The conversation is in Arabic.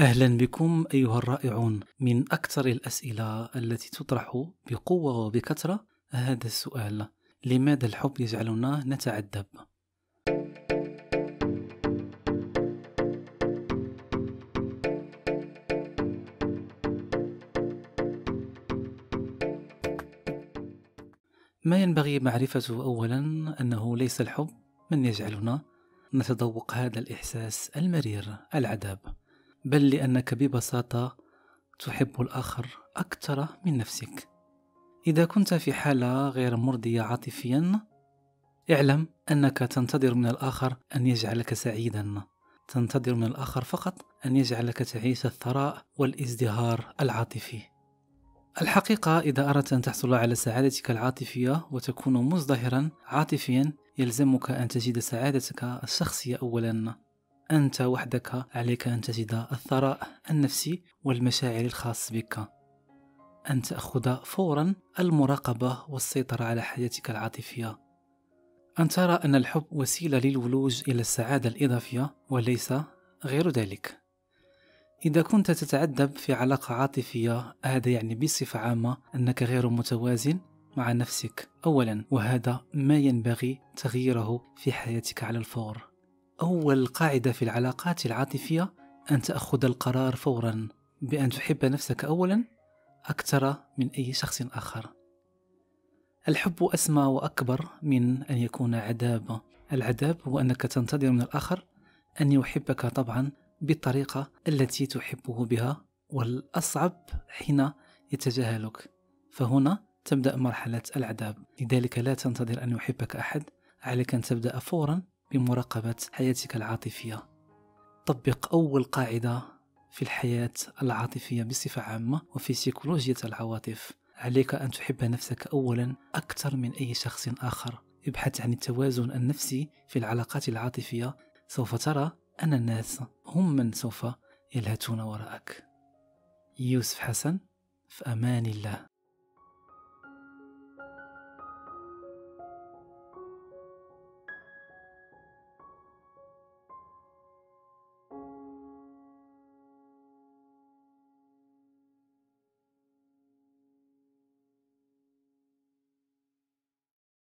أهلا بكم أيها الرائعون من أكثر الأسئلة التي تطرح بقوة وبكثرة هذا السؤال لماذا الحب يجعلنا نتعذب؟ ما ينبغي معرفته أولا أنه ليس الحب من يجعلنا نتذوق هذا الإحساس المرير العذاب بل لأنك ببساطة تحب الآخر أكثر من نفسك. إذا كنت في حالة غير مرضية عاطفيا اعلم أنك تنتظر من الآخر أن يجعلك سعيدا. تنتظر من الآخر فقط أن يجعلك تعيش الثراء والازدهار العاطفي. الحقيقة إذا أردت أن تحصل على سعادتك العاطفية وتكون مزدهرا عاطفيا يلزمك أن تجد سعادتك الشخصية أولا. أنت وحدك عليك أن تجد الثراء النفسي والمشاعر الخاص بك. أن تأخذ فورا المراقبة والسيطرة على حياتك العاطفية. أن ترى أن الحب وسيلة للولوج إلى السعادة الإضافية وليس غير ذلك. إذا كنت تتعذب في علاقة عاطفية هذا يعني بصفة عامة أنك غير متوازن مع نفسك أولا وهذا ما ينبغي تغييره في حياتك على الفور. أول قاعدة في العلاقات العاطفية أن تأخذ القرار فورا بأن تحب نفسك أولا أكثر من أي شخص آخر. الحب أسمى وأكبر من أن يكون عذاب. العذاب هو أنك تنتظر من الآخر أن يحبك طبعا بالطريقة التي تحبه بها والأصعب حين يتجاهلك. فهنا تبدأ مرحلة العذاب. لذلك لا تنتظر أن يحبك أحد عليك أن تبدأ فورا بمراقبة حياتك العاطفية. طبق أول قاعدة في الحياة العاطفية بصفة عامة وفي سيكولوجيا العواطف. عليك أن تحب نفسك أولا أكثر من أي شخص آخر. ابحث عن التوازن النفسي في العلاقات العاطفية. سوف ترى أن الناس هم من سوف يلهتون وراءك. يوسف حسن في أمان الله.